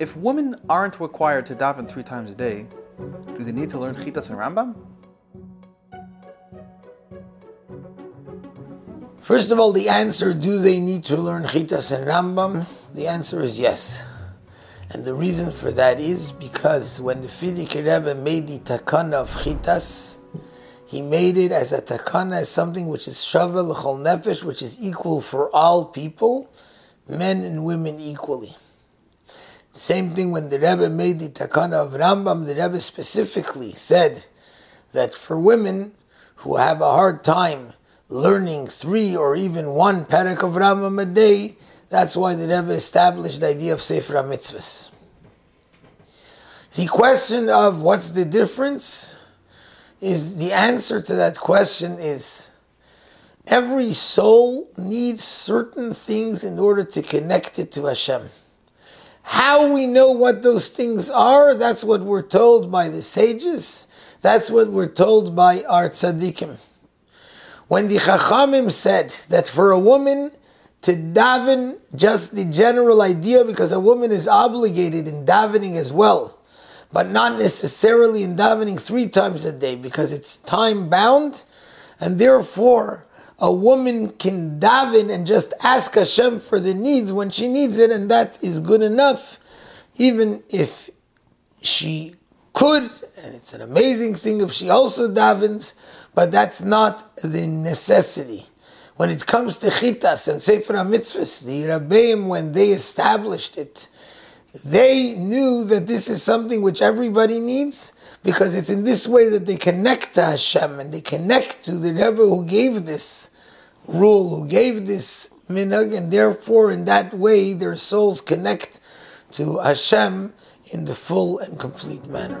If women aren't required to daven three times a day, do they need to learn Chitas and Rambam? First of all, the answer do they need to learn Chitas and Rambam? The answer is yes. And the reason for that is because when the Frierdiker Rebbe made the takana of Chitas, he made it as a takana, as something which is shaveh l'chol nefesh, which is equal for all people, men and women equally. The same thing when the Rebbe made the takana of Rambam, the Rebbe specifically said that for women who have a hard time learning three or even one parak of Rambam a day, that's why the Rebbe established the idea of Sefer HaMitzvahs. The question of what's the difference is the answer to that question is every soul needs certain things in order to connect it to Hashem. How we know what those things are, that's what we're told by the sages. That's what we're told by our tzaddikim. When the Chachamim said that for a woman to daven, just the general idea, because a woman is obligated in davening as well, but not necessarily in davening three times a day, because it's time bound, and therefore a woman can daven and just ask Hashem for the needs when she needs it, and that is good enough, even if she could, and it's an amazing thing if she also davens, but that's not the necessity. When it comes to Chitas and Sefer HaMitzvahs, the Rabbeim, when they established it, they knew that this is something which everybody needs, because it's in this way that they connect to Hashem and they connect to the Rebbe who gave this rule, who gave this minhag, and therefore in that way their souls connect to Hashem in the full and complete manner.